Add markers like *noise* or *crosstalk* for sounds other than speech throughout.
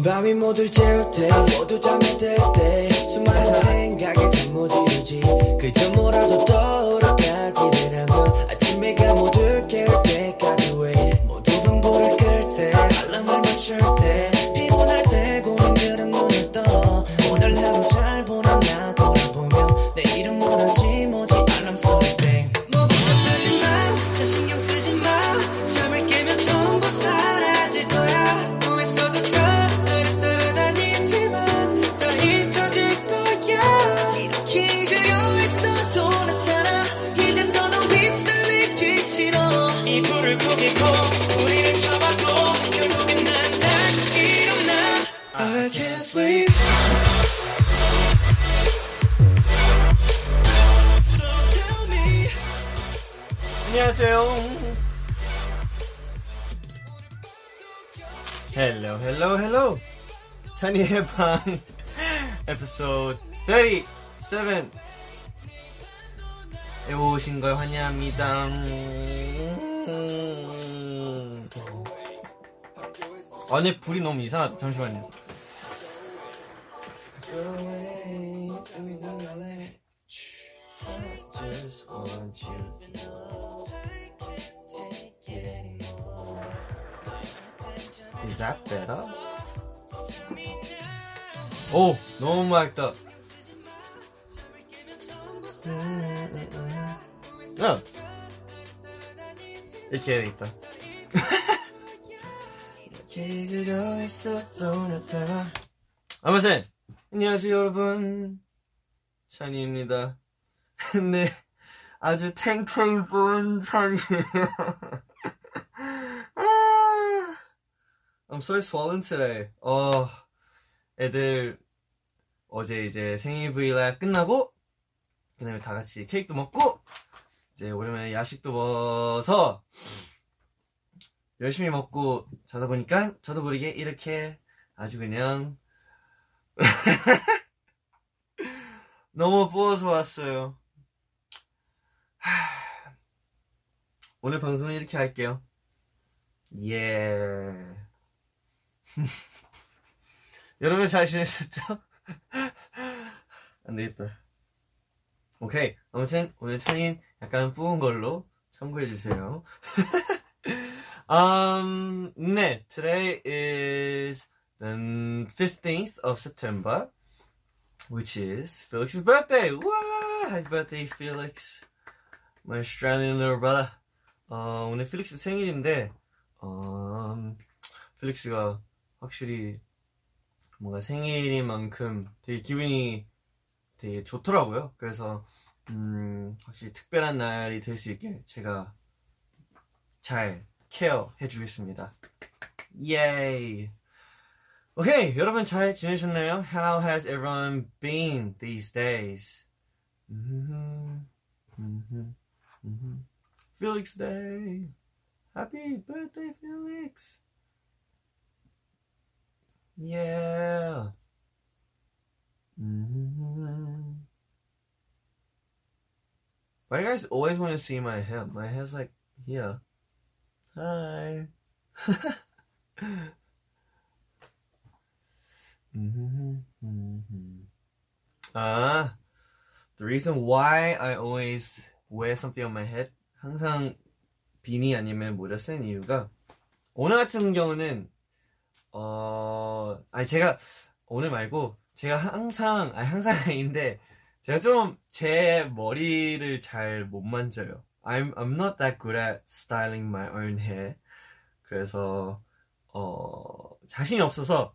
긴 밤이 모두 재울 때 모두 잠이 들때 수많은 생각에 잠못 이루지. 그저 뭐라도 기대라 찬이의 방 에피소드 37에 오신 걸 환영합니다. 음. 안에 불이 너무 이상하다. 잠시만요. Is that? 오 너무 맑다. 어. 이렇게 해야겠다. 아무튼 안녕하세요 여러분 찬이입니다. *laughs* 네 아주 탱탱 본 찬이에요. *laughs* 아, I'm so swollen today. 어 애들 어제 이제 생일 브이라이브 끝나고 그다음에 다 같이 케이크도 먹고 이제 오랜만에 야식도 먹어서 열심히 먹고 자다 보니까 저도 모르게 이렇게 아주 그냥 *laughs* 너무 부어서 왔어요. 하, *sighs* 오늘 방송은 이렇게 할게요. 예. *laughs* 여러분 잘 지내셨죠? 안 되겠다. 오케이. 아무튼 오늘 찬인 약간 부은 걸로 참고해 주세요. um, 네. Today is the 15th of September, which is Felix's birthday. Wow! Happy birthday, Felix. My Australian little brother. 어, 오늘 필릭스 생일인데, 어, 필릭스가 확실히 뭔가 생일인 만큼 되게 기분이 되게 좋더라고요. 그래서 음, 확실히 특별한 날이 될 수 있게 제가 잘 케어해 주겠습니다. 예이. 오케이, 여러분 잘 지내셨나요? How has everyone been these days? Felix Day. Happy birthday, Felix. Yeah. hmm Why do you guys always want to see my hair? My hair's like here. Hi. *laughs* Ah, the reason why I always wear something on my head, 항상 비니 아니면 모자 쓴 이유가 오늘 같은 경우는 어, 아니 제가 오늘 말고 제가 항상 아니 항상 *laughs* 아닌데 제가 좀 제 머리를 잘 못 만져요. I'm I'm not that good at styling my own hair. 그래서 어 자신이 없어서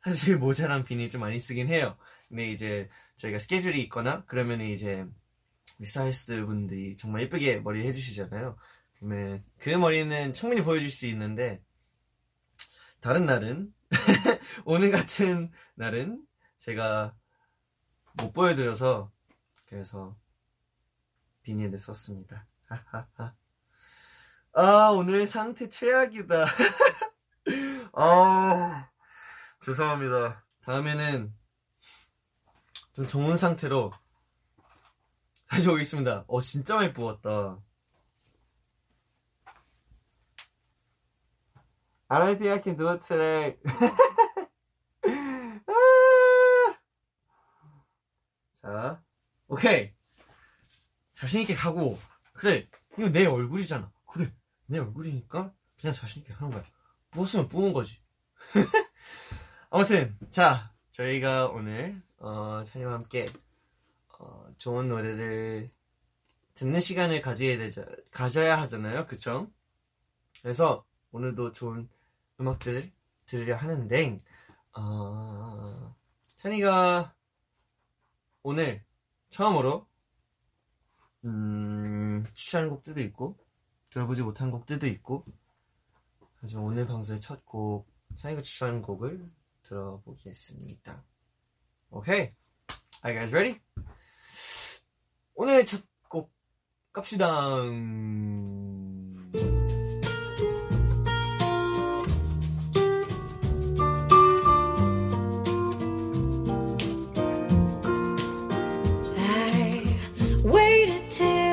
사실 *laughs* 모자랑 비니 좀 많이 쓰긴 해요. 근데 이제 저희가 스케줄이 있거나 그러면 이제 스타일리스트 분들이 정말 예쁘게 머리 해주시잖아요. 그러면 그 머리는 충분히 보여줄 수 있는데 다른 날은 *laughs* 오늘 같은 날은 제가 못 보여드려서 그래서 비닐을 썼습니다. 아 오늘 상태 최악이다. *laughs* 아 죄송합니다. 다음에는 좀 좋은 상태로 다시 오겠습니다. 어 진짜 많이 부었다. I don't think 자, 오케이. 자신있게 가고, 그래, 이거 내 얼굴이잖아. 그래, 내 얼굴이니까 그냥 자신있게 하는 거야. 부었으면 부은 거지. *laughs* 아무튼, 자, 저희가 오늘, 어, 찬이와 함께, 어, 좋은 노래를 듣는 시간을 가져야 되죠 가져야 하잖아요. 그쵸? 그래서, 오늘도 좋은 음악들을 들으려 하는데, 어, 찬이가 오늘 처음으로 음, 추천한 곡들도 있고 들어보지 못한 곡들도 있고 하지만 오늘 방송의 첫 곡 찬이가 추천한 곡을 들어보겠습니다. 오케이, are you guys ready? 오늘 첫곡 갑시다. to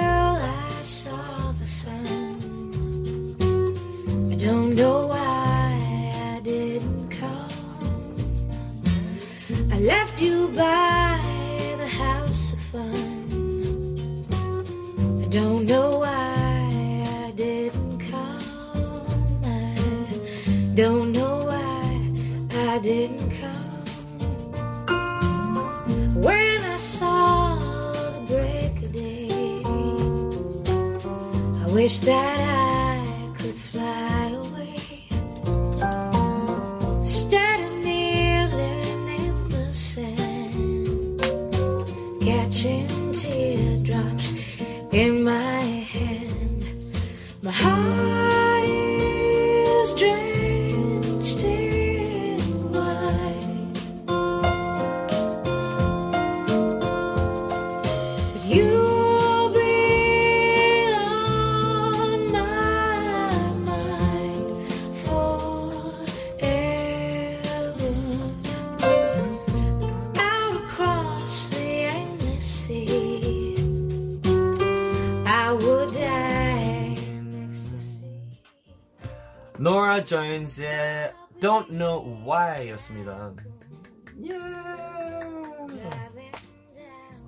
조인스의 Don't Know Why였습니다. 예.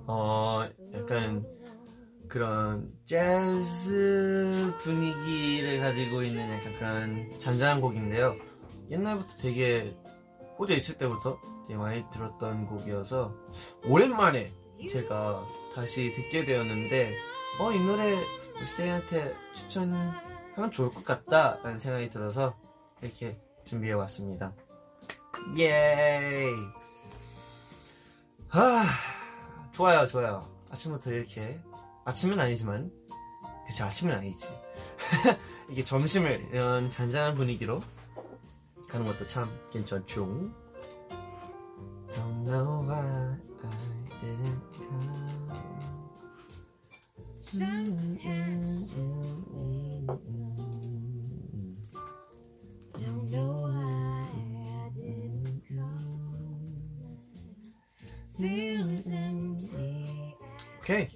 어, 약간 그런 재즈 분위기를 가지고 있는 약간 그런 잔잔한 곡인데요. 옛날부터 되게 호주에 있을 때부터 되게 많이 들었던 곡이어서 오랜만에 제가 다시 듣게 되었는데 어, 이 노래 스테이한테 추천하면 좋을 것 같다라는 생각이 들어서 이렇게 준비해 왔습니다. 예이! 아, 좋아요, 좋아요. 아침부터 이렇게 아침은 아니지만 그치 아침은 아니지. *laughs* 이게 점심을 이런 잔잔한 분위기로 가는 것도 참 괜찮죠. Don't know why I didn't come. 오케이.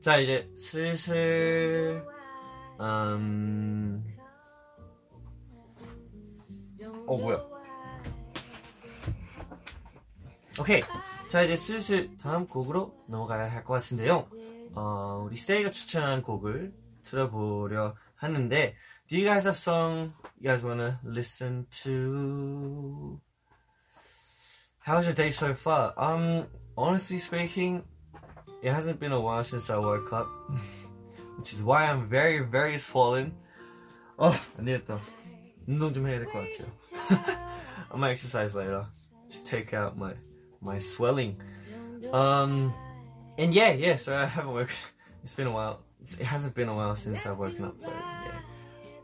자 이제 슬슬 음. 어 뭐야? 오케이. 자 이제 슬슬 다음 곡으로 넘어가야 할 것 같은데요. 어, 우리 스테이가 추천한 곡을 들어보려 하는데 Do you guys have song you guys wanna listen to? How's your day so far? Um, honestly speaking, it hasn't been a while since I woke up, *laughs* which is why I'm very, very swollen. 어, 안 되겠다. 운동 좀 해야 될 것 같아요. I might exercise later to take out my my swelling. Um, and yeah, yeah. So I haven't woken. *laughs* It's been a while. It hasn't been a while since I've woken up. So yeah.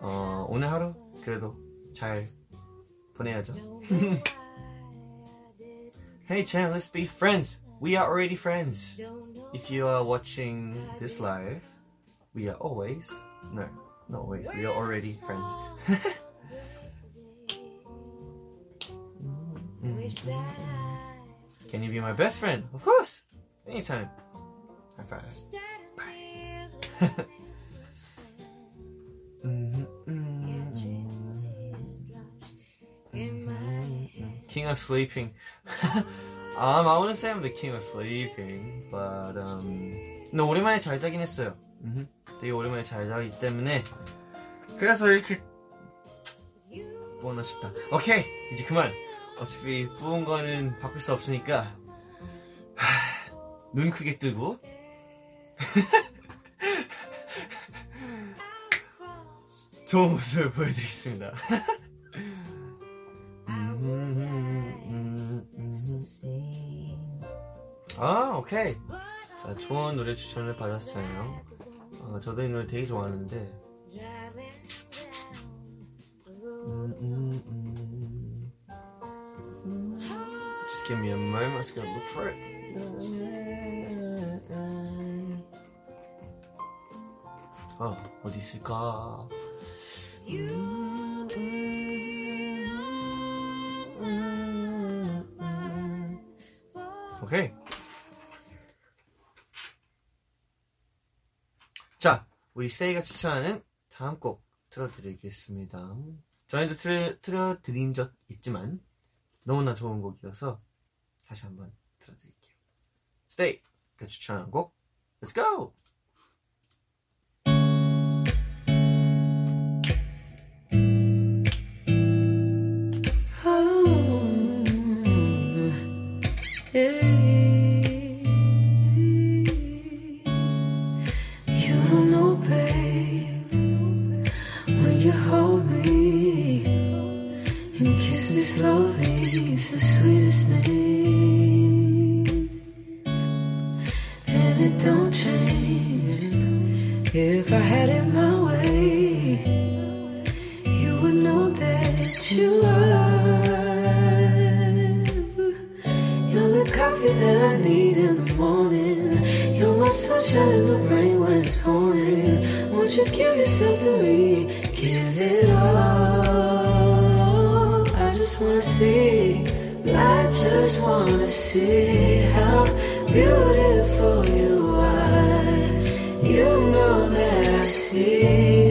어, 오늘 하루 그래도 잘 보내야죠. *laughs* hey Chan, let's be friends. We are already friends. If you are watching this live, we are always no, not always. We are already friends. *laughs* Wish that I Can you be my best friend? Of course. Anytime. High five. instead of *laughs* King of sleeping. *laughs* Um, I wouldn't say I'm the king of sleeping, but um, 근데 오랜만에 잘 자긴 했어요. 되게 오랜만에 잘 자기 때문에 그래서 이렇게 부었나 싶다. 오케이 이제 그만. 어차피 부은 거는 바꿀 수 없으니까 하, *sighs* 눈 크게 뜨고 *laughs* 좋은 모습을 보여드리겠습니다. *laughs* 아, 오케이. 자, 좋은 노래 추천을 받았어요. 어, 저도 이 노래 되게 좋아하는데. 음, 음, 음. Just give me a moment. I'm gonna look for it. 어, 어디 있을까? 오 우리 세이가 추천하는 다음 곡 틀어드리겠습니다. 전에도 틀, 틀어드린 적 있지만 너무나 좋은 곡이어서 다시 한번 틀어드릴게요. 스테이가 추천한 곡 Let's go! I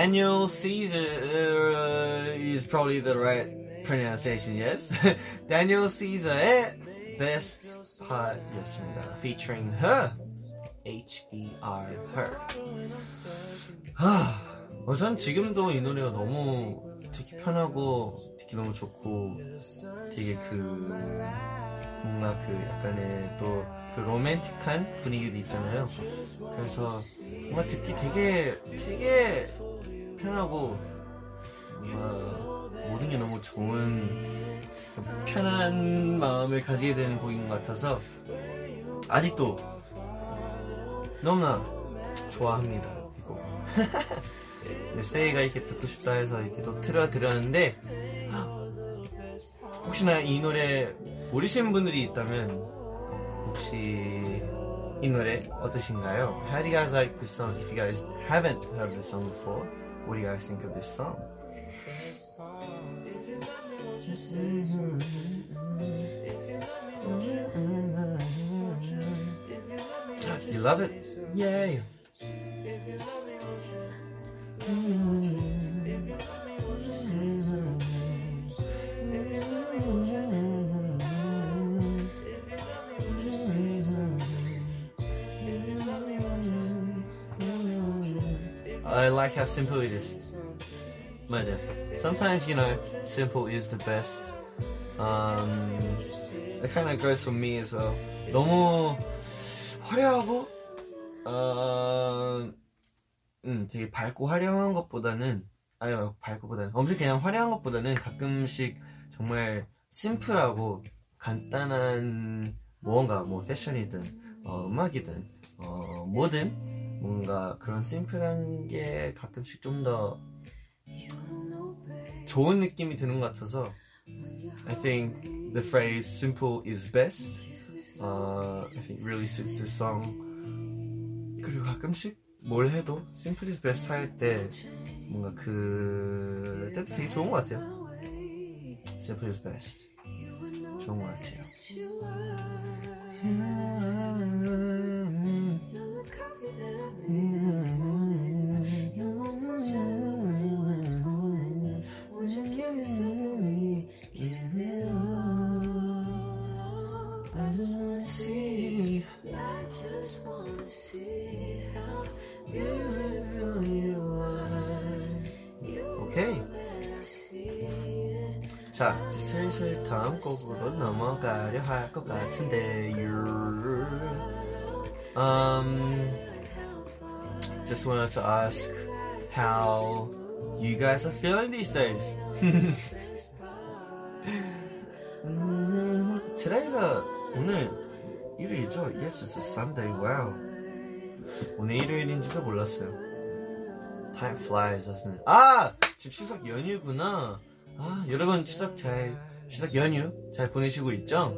Daniel Caesar uh, is probably the right pronunciation, yes? Daniel Caesar의 Best Part였습니다. Featuring her. H-E-R, her. 하, 어, 전 지금도 이 노래가 너무 듣기 편하고, 듣기 너무 좋고, 되게 그, 뭔가 그 약간의 또, 그 로맨틱한 분위기도 있잖아요. 그래서 뭔가 듣기 되게, 되게 편하고, 모든 게 너무 좋은, 편한 마음을 가지게 되는 곡인 것 같아서, 아직도 너무나 좋아합니다. 이 곡. *laughs* 네, 스테이가 이렇게 듣고 싶다 해서 이렇게 또 틀어드렸는데, 혹시나 이 노래 모르시는 분들이 있다면 혹시 이 노래 어떠신가요? How do you guys like this song? If you guys haven't heard this song before, what do you guys think of this song? You love it? Yay! I like how simple it is. 맞아. Sometimes you know, simple is the best. Um, that kind of goes for me as well. 너무 화려하고, 어, 음, 되게 밝고 화려한 것보다는, 아유, 밝고보다는, 엄청 그냥 화려한 것보다는 가끔씩 정말 심플하고 간단한 무언가, 뭐 패션이든 어, 음악이든 어, 뭐든 뭔가 그런 심플한 게 가끔씩 좀 더 좋은 느낌이 드는 것 같아서 I think the phrase simple is best uh, I think really suits the song 그리고 가끔씩 뭘 해도 simple is best 할 때 뭔가 그 때도 되게 좋은 것 같아요 simple is best 좋은 것 같아요 슬슬 다음 곡으로 넘어가려 할 것 같은데요. Um, just wanted to ask how you guys are feeling these days. 음, today's a, 오늘 일요일이죠? Yes, it's a Sunday. Wow. 오늘 일요일인지도 몰랐어요. Time flies, doesn't it? 아! 지금 추석 연휴구나. 아, 여러분 추석 잘, 추석 연휴 잘 보내시고 있죠?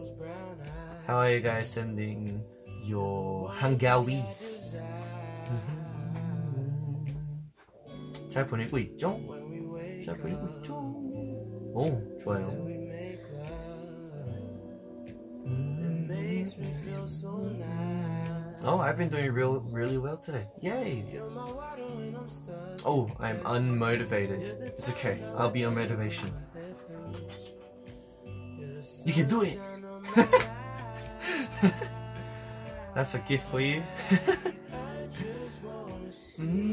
How are you guys spending your 한가위스? 잘 보내고 있죠? 잘 보내고 있죠? 오, 좋아요. Oh, I've been doing real, really well today. Yay! Oh, I'm unmotivated. It's okay. I'll be on motivation. You can do it. *laughs* That's a gift for you. I've *laughs* mm.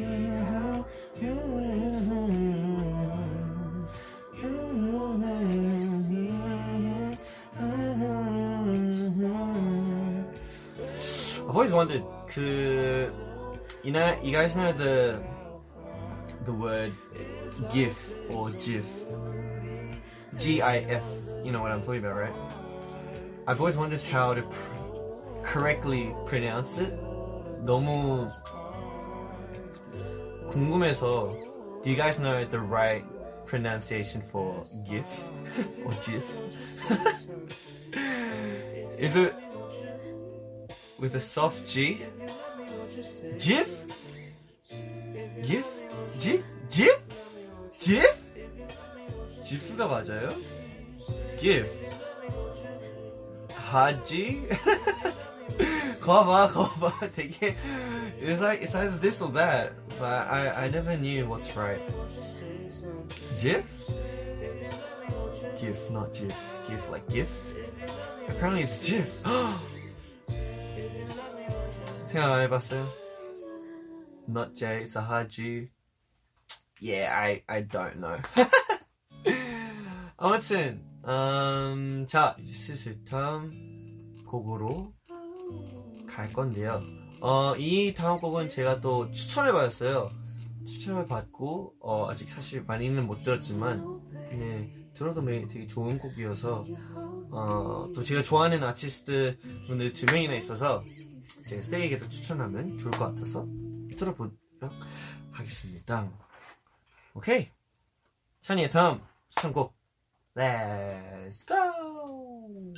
always wondered, 그, you know, you guys know the the word GIF or GIF, G-I-F. You know what I'm talking about, right? I've always wondered how to pr- correctly pronounce it. 너무 궁금해서. Do you guys know the right pronunciation for GIF *laughs* or GIF? *laughs* Is it with a soft G? GIF? GIF? GIF? GIF? GIF? GIF가 맞아요? GIF. 하지? *laughs* 거봐, 거봐. 되게 it's like it's either this or that, but I I never knew what's right. GIF? GIF, not GIF. GIF like gift. Apparently it's *gasps* GIF. *gasps* 생각 안 해봤어요? Not J, it's a hard G. Yeah, I I don't know. *laughs* 아무튼 음, 자 이제 슬슬 다음 곡으로 갈 건데요. 어, 이 다음 곡은 제가 또 추천을 받았어요. 추천을 받고 어, 아직 사실 많이는 못 들었지만 그냥 들어도 매- 되게 좋은 곡이어서 어, 또 제가 좋아하는 아티스트 분들 두 명이나 있어서 제가 스테이에게도 추천하면 좋을 것 같아서 들어보도록 하겠습니다. 오케이. 찬이의 다음 추천곡. Let's go!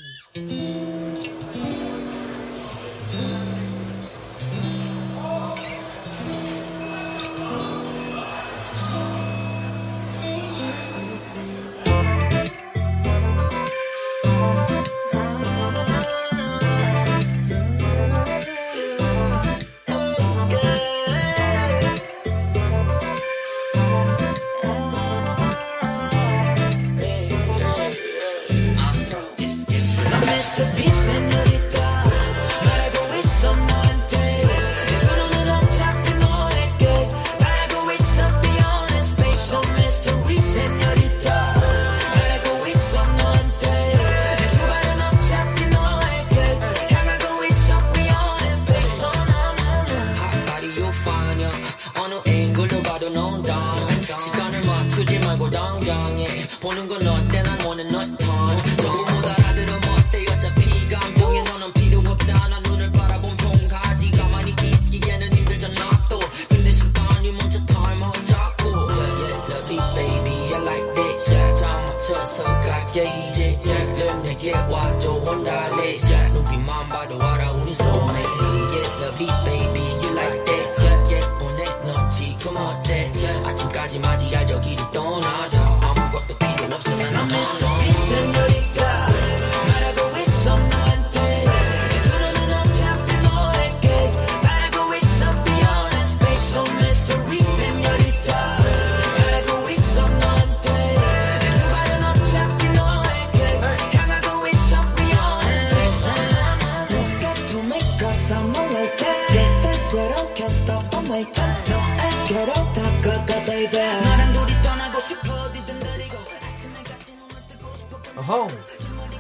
Beat, baby.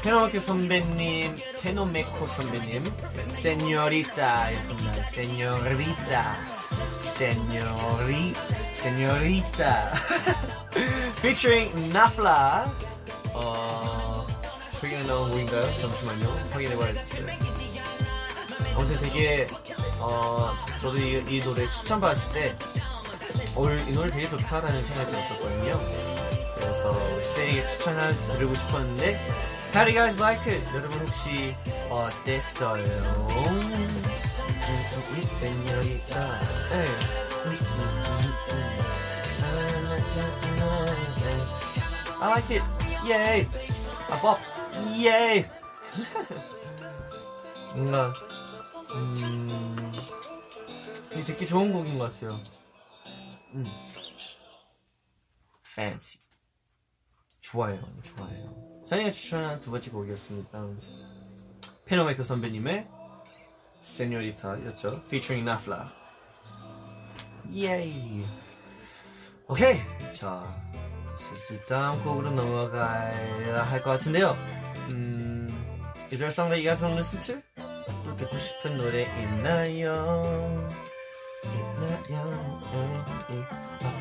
페노메코 선배님, 페노메코 선배님, 세뇨리타였습니다. 세뇨리타, 세뇨리, 세뇨리타. *laughs* featuring 나플라. 어, 최근에 나온 곡인가요? 잠시만요. 확인해봐야겠어요. 아무튼 되게, 어, 저도 이, 이 노래 추천받았을 때, 어, 이 노래 되게 좋다라는 생각이 들었었거든요. 그래서 스테이에게 추천을 드리고 싶었는데 How do you guys like it? 여러분 혹시 어땠어요? 네. I like it. Yay. 아빠. Yay. *laughs* 뭔가 음 되게 듣기 좋은 곡인 것 같아요. 음. Fancy. 좋아요, 좋아요. 저희가 추천한 두 번째 곡이었습니다. 페노메이커 선배님의 세뇨리타였죠. featuring 나플라. 예이. 오케이. 자, 슬슬 다음 곡으로 넘어가야 할 것 같은데요. 음, is there a song that you guys want to listen to? 또 듣고 싶은 노래 있나요? 있나요? 에, 이, 빠, 빠,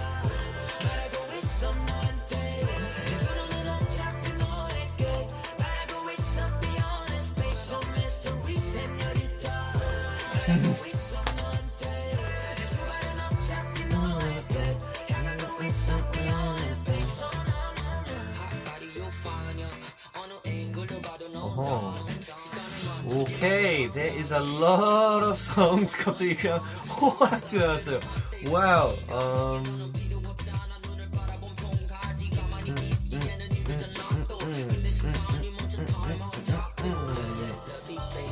there is a lot of songs. 갑자기 그냥 호락 지나갔어요. 와우. 음.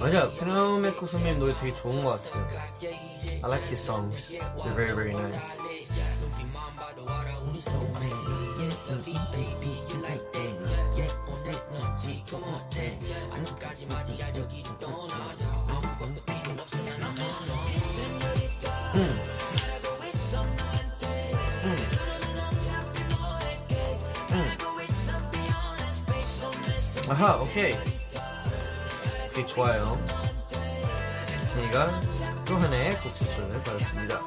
맞아, 페노메코 선배님 노래 되게 좋은 것 같아요. I like his songs. They're very, very nice. 아 하, 오케이. 오케이, 좋아요. 진이가 또 하나의 곡 추천을 받았습니다.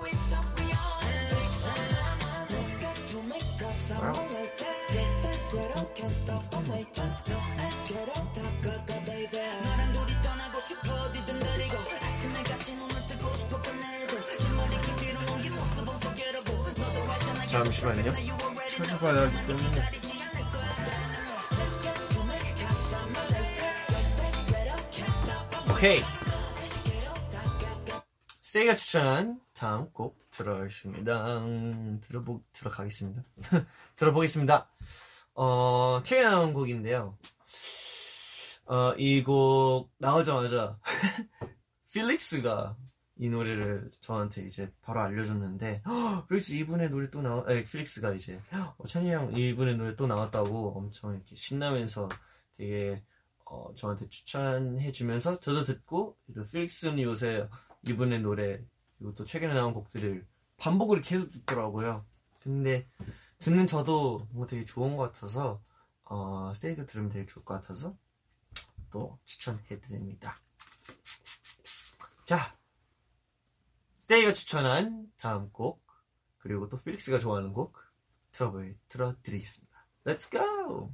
잠시만요. 찾아봐야 하기 때문에. 오케이. 세이가 추천한 다음 곡 들어가겠습니다. 음, 들어보, 들어가겠습니다. *laughs* 들어보겠습니다. 어, 최근에 나온 곡인데요. 어, 이 곡 나오자마자 *laughs* 필릭스가 이 노래를 저한테 이제 바로 알려줬는데 "헉, *gasps* 그래서 이분의 노래 또 나와 에, 필릭스가 이제 어, 찬이 형 이분의 노래 또 나왔다고 엄청 이렇게 신나면서 되게 어, 저한테 추천해주면서 저도 듣고 그리고 필릭스는 요새 이분의 노래 그리고 또 최근에 나온 곡들을 반복으로 계속 듣더라고요. 근데 듣는 저도 뭐 되게 좋은 것 같아서 어, 스테이도 들으면 되게 좋을 것 같아서 또 추천해드립니다. 자, 스테이가 추천한 다음 곡 그리고 또 필릭스가 좋아하는 곡 들어보 들어드리겠습니다. Let's go!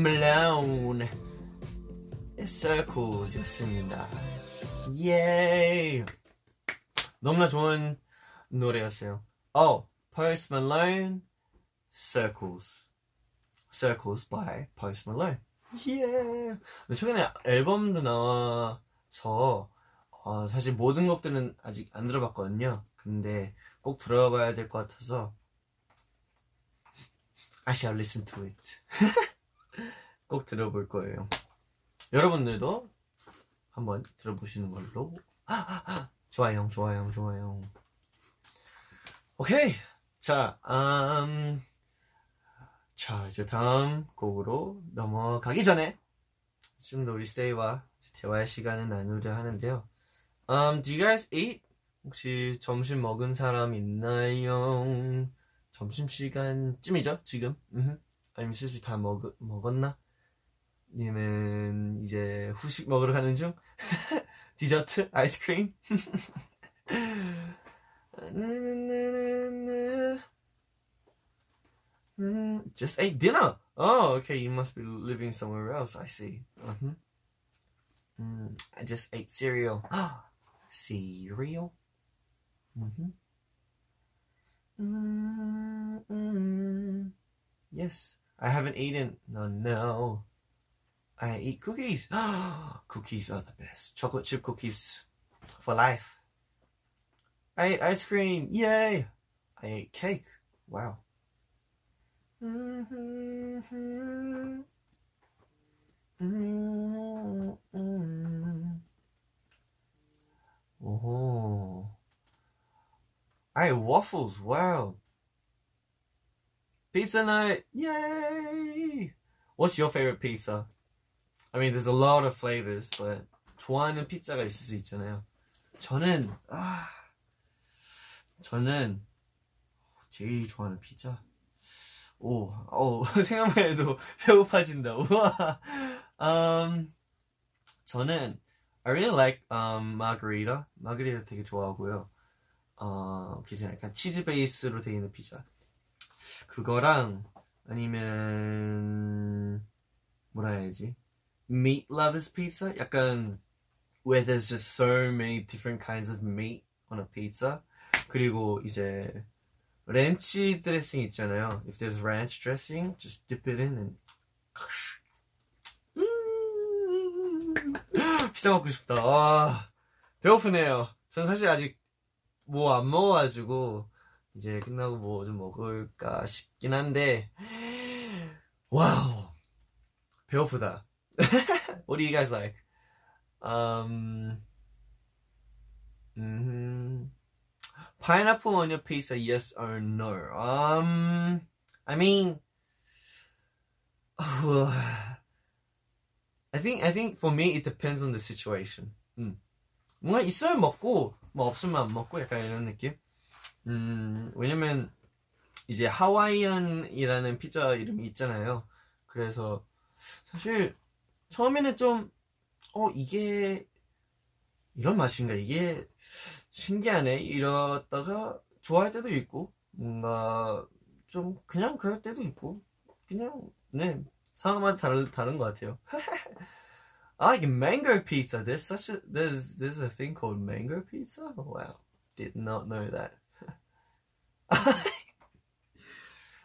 Malone Circles였습니다. 예. 너무나 좋은 노래였어요. Oh, Post Malone Circles. Circles by Post Malone. 예. 최근에 앨범도 나와서 어, 사실 모든 곡들은 아직 안 들어봤거든요. 근데 꼭 들어봐야 될 것 같아서 I shall listen to it. 꼭 들어볼 거예요. 여러분들도 한번 들어보시는 걸로. 좋아요, 좋아요, 좋아요. 오케이. 자, 음, 자, 이제 다음 곡으로 넘어가기 전에 좀더 우리 스테이와 대화의 시간을 나누려 하는데요. Um, do you guys eat? 혹시 점심 먹은 사람 있나요? 점심시간쯤이죠, 지금? 아니면 슬슬 다 먹, 먹었나? 님은 이제 후식 먹으러 가는 중? *laughs* 디저트? 아이스크림? *laughs* Just ate dinner. Oh, okay. You must be living somewhere else. I see. Uh-huh. Mm, I just ate cereal. *gasps* cereal? Mm-hmm. Mm-mm. Yes, I haven't eaten. No, no. I eat cookies. *gasps* cookies are the best. Chocolate chip cookies for life. I ate ice cream. Yay! I ate cake. Wow. Mm-hmm. *laughs* Oh. I ate waffles. Wow. Pizza night. Yay! What's your favorite pizza? I mean, there's a lot of flavors, but 좋아하는 피자가 있을 수 있잖아요. 저는 아 저는 제일 좋아하는 피자. 오, 오 *laughs* 생각만 해도 *laughs* 배고파진다. 우와. Um, 저는 I really like um, margarita. 마그리타 되게 좋아하고요. 어, 그 약간 치즈 베이스로 되어 있는 피자. 그거랑 아니면 뭐라 해야지? Meat lovers pizza? 약간 where there's just so many different kinds of meat on a pizza. 그리고 이제 렌치 드레싱 있잖아요. If there's ranch dressing, just dip it in and 음, 피자 먹고 싶다. 아, 배고프네요. 전 사실 아직 뭐 안 먹어가지고 이제 끝나고 뭐 좀 먹을까 싶긴 한데 와우 배고프다. What do you guys like? Um, mm, pineapple on your pizza, yes or no? Um, I mean, I think I think for me it depends on the situation. 음. 뭔가 있으면 먹고 뭐 없으면 안 먹고 약간 이런 느낌. 음, 왜냐면 이제 하와이안이라는 피자 이름이 있잖아요. 그래서 사실 처음에는 좀, 어, 이게, 이런 맛인가? 이게 신기하네? 이러다가 좋아할 때도 있고, 뭔가 좀 그냥 그럴 때도 있고, 그냥, 네, 상황마다 다른, 다른 것 같아요. I like mango pizza. There's such a, there's, there's a thing called mango pizza? Wow. Did not know that.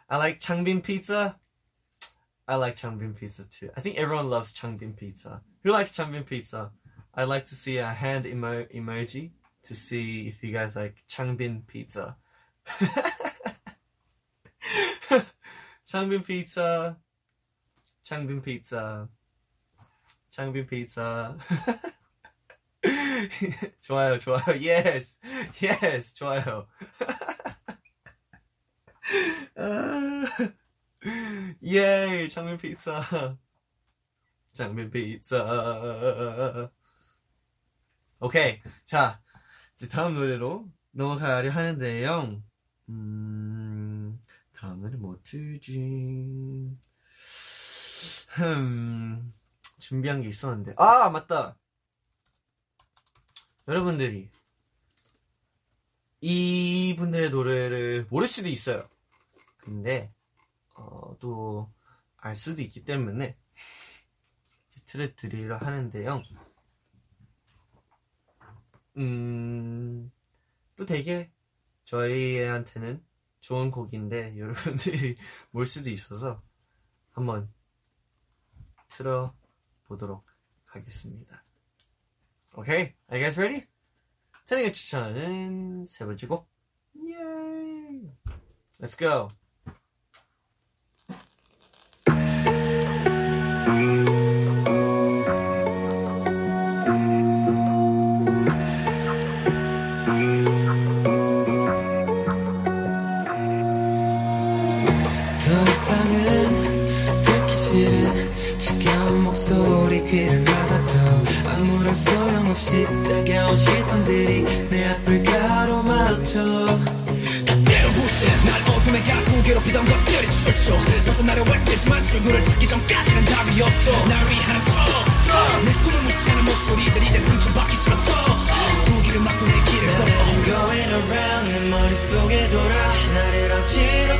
I like changbin pizza. I like Changbin pizza too. I think everyone loves Changbin pizza. Who likes Changbin pizza? I'd like to see a hand emo- emoji to see if you guys like Changbin pizza. *laughs* Changbin pizza. Changbin pizza. Changbin pizza. *laughs* 좋아요, 좋아요. Yes, yes, 좋아요. *laughs* *laughs* 예이 장면 피자. 장면 피자. 오케이. 자 이제 다음 노래로 넘어가려 하는데요. 음 다음 노래 뭐 틀지. 흠 준비한 게 있었는데. 아 맞다. 여러분들이 이분들의 노래를 모를 수도 있어요. 근데 어, 또 알 수도 있기 때문에 이제 틀어드리려 하는데요. 음, 또 되게 저희한테는 좋은 곡인데 여러분들이 *laughs* 몰 수도 있어서 한번 틀어보도록 하겠습니다. 오케이, are you guys ready? 태닝가 추천하는 세 번째 곡. Yay! Let's go. 귀를 막아도 아무런 소용없이 따가운 시선들이 내 앞을 가로막죠. 때로 부신 날 어둠에 가고 괴롭히던 것들이 출처 벗어나려 애쓰지만 출구를 찾기 전까지는 답이 없어. 날 위하는 척내 꿈을 무시하는 목소리들이 이제 상처받기 싫어서. 두 길을 막고 내 길을 걸어. Going around 내 머릿속에 돌아. 나를 어지럽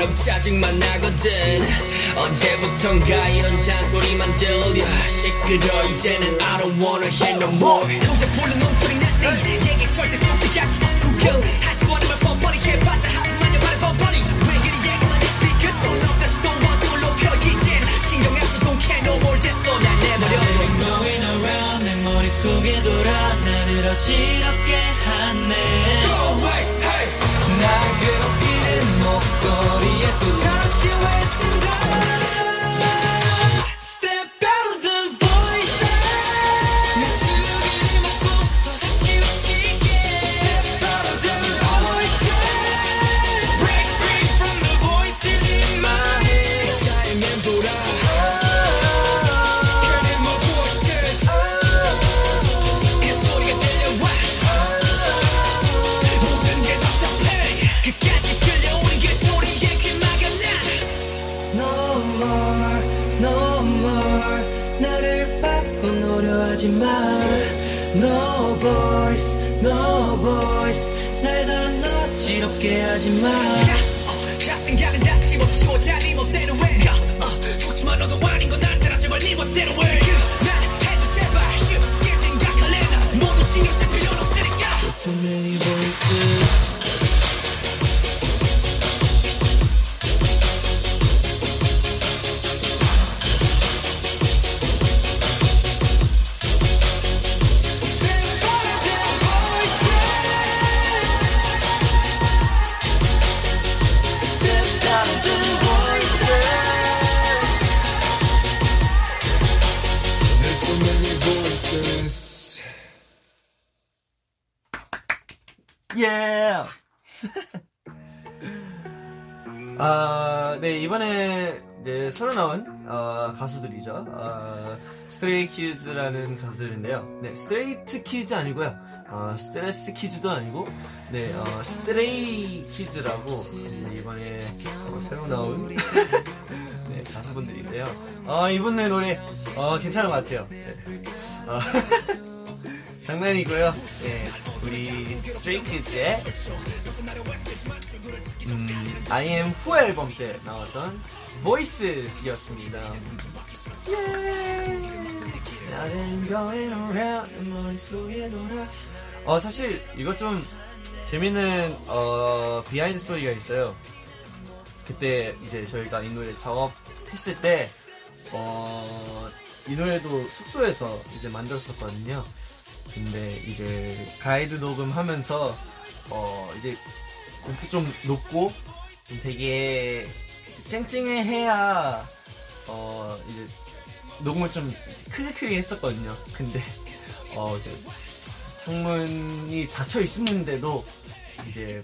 층간소음처럼 짜증만 나거든. 언제부턴가 이런 잔소리만 들려. 시끄러 이제는 I don't wanna hear no more. 고작 볼은 엉터리 나네 얘기 절대 속지 않지 구경할 수 없는 말 뻔뻔히 해봤자 하루만요 말을 뻔뻔히. 왜 이리 얘기만 해 speakers 또너 다시 또 원성을 높여 이젠 신경 안써 don't care no more. 됐어 난 내버려. Going around 내 머릿속에 돌아. 나를 어지럽게 하네. Go away hey. 날 괴롭히는 목소리 에또다 어지럽게 하지 마 가수들이죠. 어, 스트레이 키즈라는 가수들인데요. 네, 스트레이트 키즈 아니고요. 어, 스트레스 키즈도 아니고, 네, 어, 스트레이 키즈라고 네, 이번에 어, 새로 나온 *laughs* 네, 가수분들인데요. 어, 이분들 노래 어, 괜찮은 것 같아요. 네. *laughs* 어, 장난이고요. 네, 우리 스트레이 키즈의 음, I am WHO 앨범 때 나왔던 Voices였습니다. 어 사실 이거 좀 재밌는 어 비하인드 스토리가 있어요. 그때 이제 저희가 이 노래 작업했을 때 어, 이 노래도 숙소에서 이제 만들었었거든요. 근데 이제 가이드 녹음하면서 어 이제 곡도 좀 높고 좀 되게 쨍쨍해 해야 어 이제 녹음을 좀 크게 크게 했었거든요. 근데 어 이제 창문이 닫혀 있었는데도 이제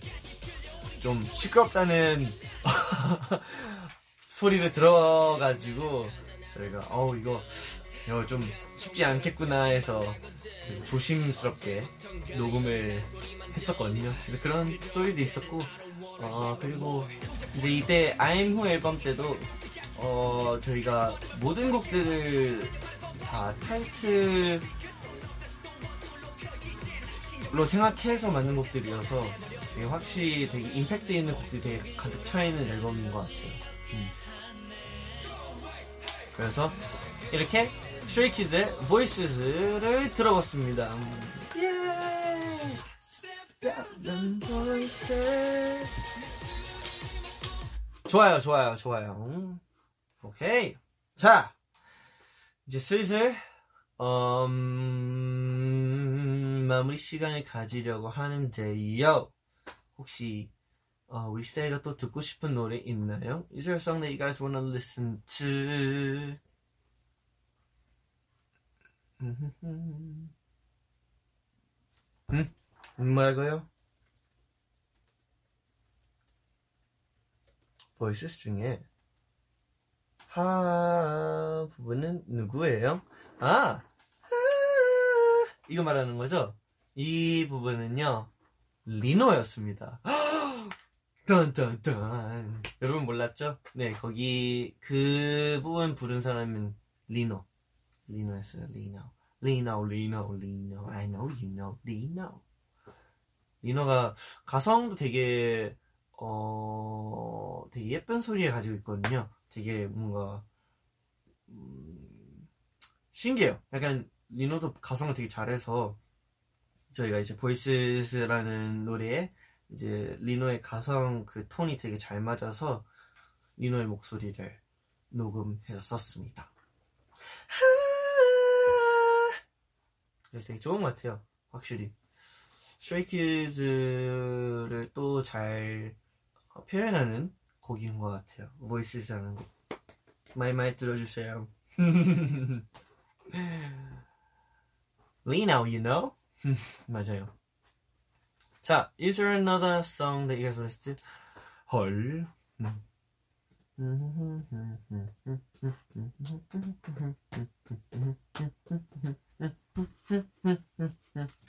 좀 시끄럽다는 *laughs* 소리를 들어가지고 저희가 어우 이거 이거 좀 쉽지 않겠구나 해서 조심스럽게 녹음을 했었거든요. 그래서 그런 스토리도 있었고 어 그리고 이제 이때 Who 앨범 때도 어 저희가 모든 곡들을 다 타이틀로 생각해서 만든 곡들이어서 되게 확실히 되게 임팩트 있는 곡들이 되게 가득 차 있는 앨범인 것 같아요. 음. 그래서 이렇게 스트레이키즈의 Voices를 들어봤습니다. 예! 좋아요, 좋아요, 좋아요. 음. 오케이. 자, 이제 슬슬 음, 마무리 시간을 가지려고 하는데요. 혹시 어, 우리 스테이가 또 듣고 싶은 노래 있나요? Is there a song that you guys wanna listen to? 음? 뭐라고요? 보이스 중에 하 부분은 누구예요? 아, 아 이거 말하는 거죠? 이 부분은요 리노였습니다. *gasps* 여러분 몰랐죠? 네 거기 그 부분 부른 사람은 리노 리노였어요 리노 리노 리노 리노 I know you know 리노 리노가 가성도 되게 어 되게 예쁜 소리를 가지고 있거든요. 되게 뭔가 음, 신기해요. 약간 리노도 가성을 되게 잘해서 저희가 이제 Voices라는 노래에 이제 리노의 가성 그 톤이 되게 잘 맞아서 리노의 목소리를 녹음해서 썼습니다. 그래서 되게 좋은 것 같아요. 확실히. 스트레이키즈를 또 잘 표현하는 곡인 것 같아요. Voices라는 곡. 많이 많이 들어주세요. Lino, you know? 맞아요. 자, is there another song that you guys to? 헐.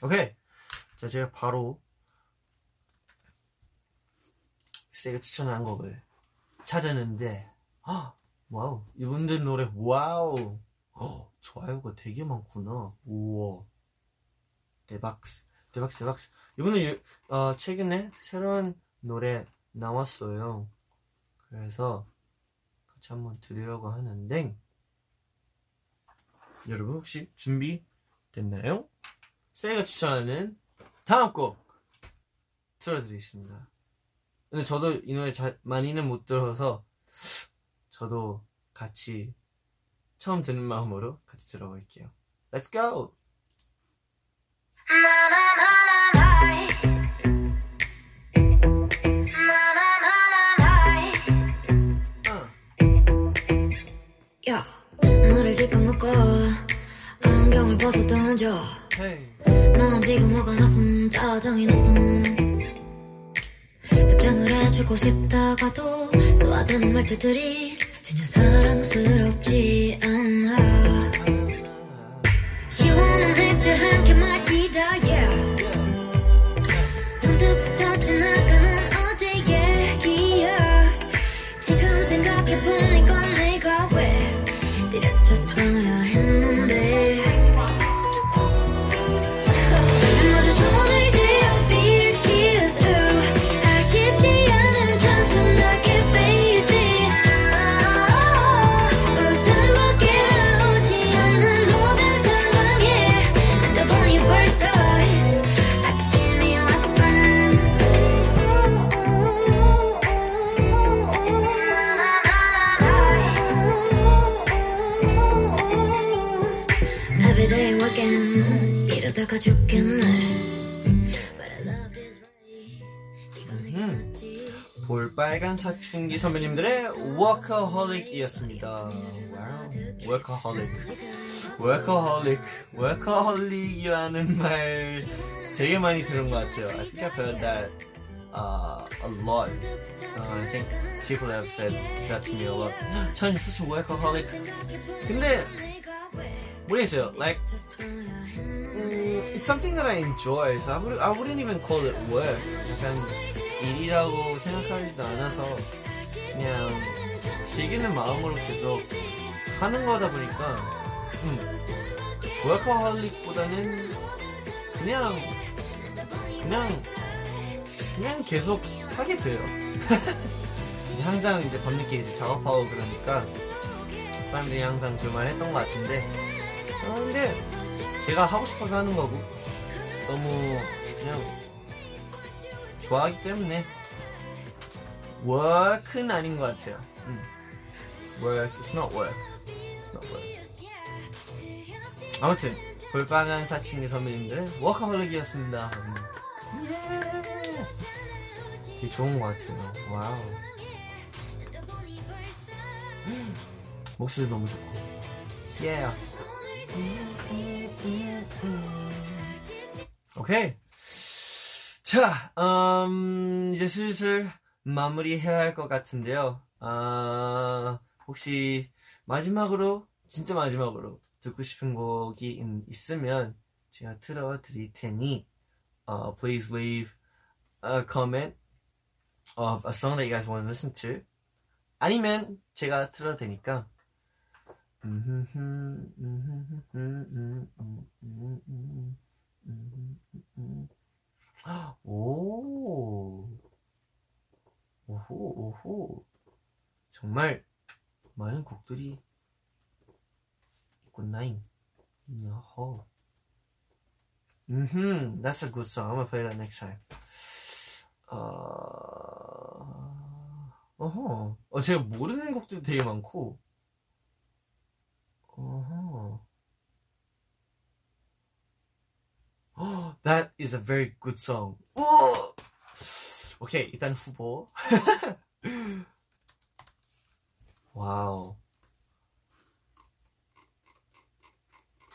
오케이. 자, 제가 바로 스테이가 추천한 곡을 찾았는데, 아, wow. 이분들 노래, wow. 어, 좋아요가 되게 많구나. 우와. 대박. 대박, 대박. 이번에 어, 최근에 새로운 노래 나왔어요. 그래서 같이 한번 들으려고 하는데 여러분 혹시 준비됐나요? 세이가 추천하는 다음 곡 틀어드리겠습니다. 근데 저도 이 노래 잘, 많이는 못 들어서 저도 같이 처음 듣는 마음으로 같이 들어볼게요. Let's go! 너를 지금 묶어 안경을 벗어 던져. 넌 지금 뭐가 났음? 짜증이 났음. 답장을 해주고 싶다가도 쏘아대는 말투들이 전혀 사랑스럽지 않아. 시원한 맥주 한캔 마시 사춘기 선배님들의 워커홀릭이었습니다. 워커홀릭. 워커홀릭. 워커홀릭이라는 말 되게 많이 들은 것 같아요. I think I've heard that uh, a lot. Uh, I think people have said that to me a lot. 전 such a workaholic. 근데 모르겠어요. Like 음, it's something that I enjoy. So I, would, I wouldn't even call it work. 약간 일이라고 생각하지도 않아서 그냥 즐기는 마음으로 계속 하는 거다 보니까 음, 워커홀릭보다는 그냥 그냥 그냥 계속 하게 돼요. *laughs* 이제 항상 이제 밤늦게 이제 작업하고 그러니까 사람들이 항상 그말 했던 것 같은데 어, 근데 제가 하고 싶어서 하는 거고 너무 그냥 좋아하기 때문에 work는 아닌 것 같아요. 음. work, it's not work. It's not work. 아무튼 볼빨간 사춘기 선배님들의 워커홀릭이었습니다. 음. 예. 되게 좋은 것 같아요. 와우. 음. 목소리 너무 좋고. 예. 오케이. 자, 음, 이제 슬슬 마무리해야 할 것 같은데요. 아, 혹시 마지막으로, 진짜 마지막으로 듣고 싶은 곡이 있- 있으면 제가 틀어 드릴 테니, uh, please leave a comment of a song that you guys want to listen to. 아니면 제가 틀어도 되니까. 오, 오호, 오호. 정말 많은 곡들이 있군나잉. 야호. 음, that's a good song. I'm gonna play that next time. 어, 어허. 어, 제가 모르는 곡도 되게 많고. 어허. *gasps* that is a very good song. *gasps* 오! 오케이, 일단 후보. *laughs* 와우.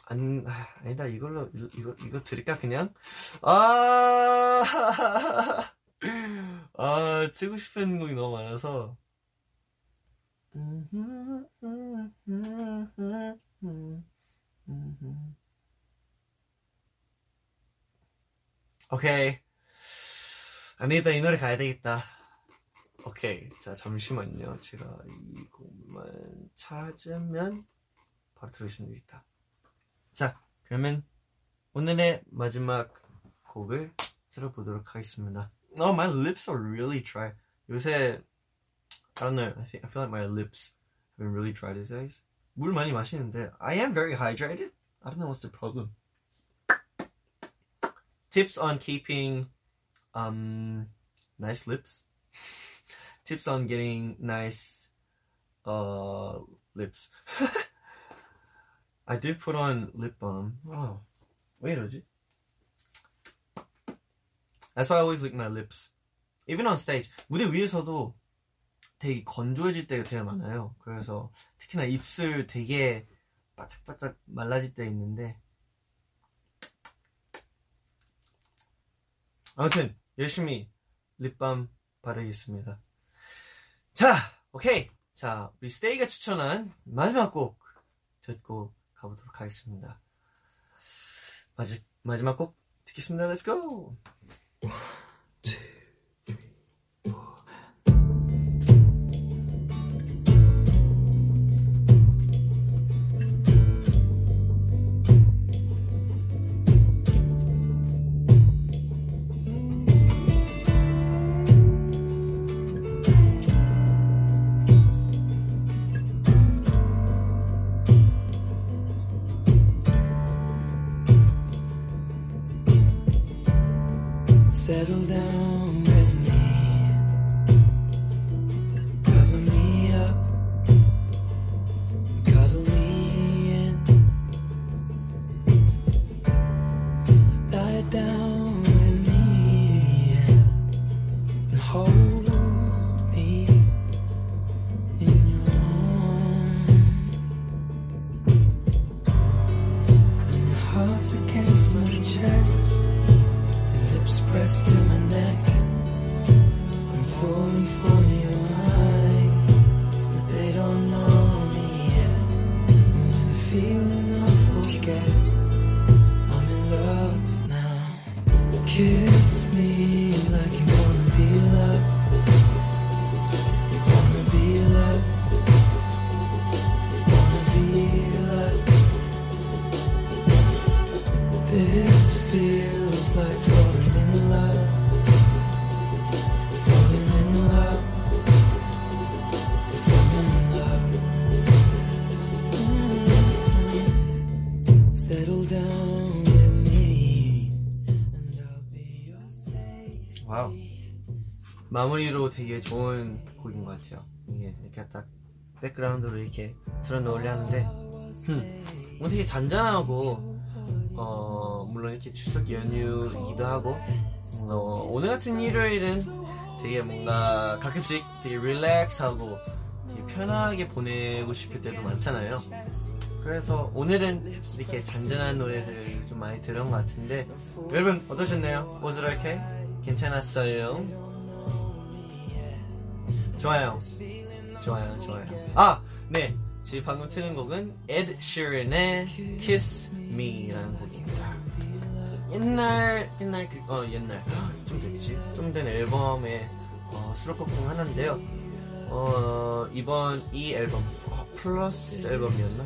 안, 아, 아니다, 이걸로, 이거, 이거 드릴까, 그냥? 아, *laughs* 아, 치고 싶은 곡이 너무 많아서. 오케이. 아니다, 이 노래 가야 되겠다. 오케이. 자, 잠시만요. 제가 이 곡만 찾으면 바로 들으시면 되겠다. 자, 그러면 오늘의 마지막 곡을 들어보도록 하겠습니다. Oh, my lips are really dry. 요새 I don't know. I think I feel like my lips have been really dry these days. 물 많이 마시는데 I am very hydrated. I don't know what's the problem. Tips on keeping um nice lips. Tips on getting nice uh lips. I did put on lip balm. Oh, 왜 이러지? That's why I always lick my lips. Even on stage. 무대 위에서도 되게 건조해질 때가 되게 많아요. 그래서 특히나 입술 되게 바짝바짝 말라질 때 있는데 아무튼 열심히 립밤 바르겠습니다. 자, 오케이. 자, 우리 스테이가 추천한 마지막 곡 듣고 가보도록 하겠습니다. 마지, 마지막 곡 듣겠습니다. Let's go! Kiss me like you 마무리로 되게 좋은 곡인 것 같아요. 이게 이렇게 딱 백그라운드로 이렇게 틀어놓으려 하는데, 음, 되게 잔잔하고, 어, 물론 이렇게 추석 연휴이기도 하고, 어, 오늘 같은 일요일은 되게 뭔가 가끔씩 되게 릴렉스하고 편하게 보내고 싶을 때도 많잖아요. 그래서 오늘은 이렇게 잔잔한 노래들 좀 많이 들은 것 같은데 여러분 어떠셨나요? Was it? 괜찮았어요? 좋아요. 좋아요, 좋아요. 아, 네. 지금 방금 트는 곡은 Ed Sheeran의 Kiss Me라는 곡입니다. 옛날, 옛날, 그, 어, 옛날. 좀 됐지? 좀 된 앨범의 어, 수록곡 중 하나인데요. 어, 이번 이 앨범, 어, 플러스 앨범이었나?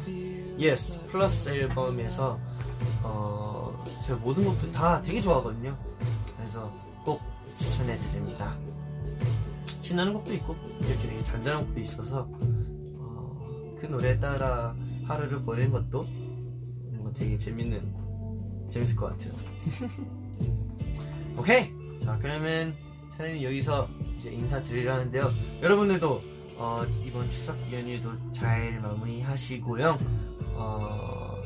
Yes, 플러스 앨범에서, 어, 제가 모든 곡들 다 되게 좋아하거든요. 그래서 꼭 추천해 드립니다. 신나는 곡도 있고 이렇게 되게 잔잔한 곡도 있어서 어, 그 노래에 따라 하루를 보내는 것도 뭔가 되게 재밌는 재밌을 것 같아요. *laughs* 오케이 자 그러면 저는 여기서 이제 인사드리려는데요. 여러분들도 어, 이번 추석 연휴도 잘 마무리하시고요. 어,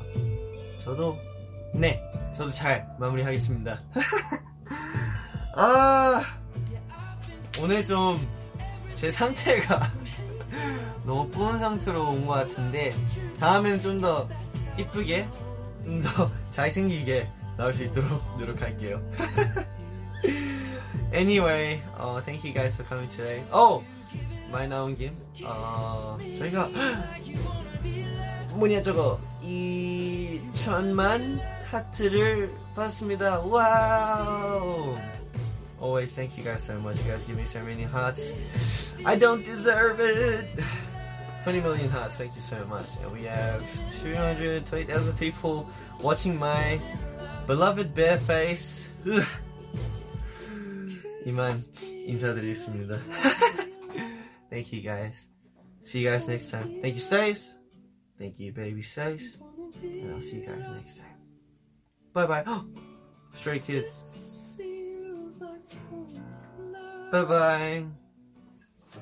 저도 네 저도 잘 마무리하겠습니다. *laughs* 아 오늘 좀 제 상태가 *laughs* 너무 뿌은 상태로 온 것 같은데 다음에는 좀 더 이쁘게 좀 더 *laughs* 잘생기게 나올 수 있도록 노력할게요. *laughs* anyway, uh, thank you guys for coming today. Oh, 말 나온 김, 어, 저희가 *gasps* 뭐냐 저거 2천만 하트를 받았습니다. 와우. Always thank you guys so much. You guys give me so many hearts. I don't deserve it. *sighs* 20 million hearts, thank you so much. And we have 220,000 people watching my beloved bare face. *sighs* 이만 인사드리겠습니다. *laughs* thank you guys. See you guys next time. Thank you, Stace. Thank you, baby Stace. And I'll see you guys next time. Bye bye. Stray kids. Bye bye.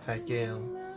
갈게요.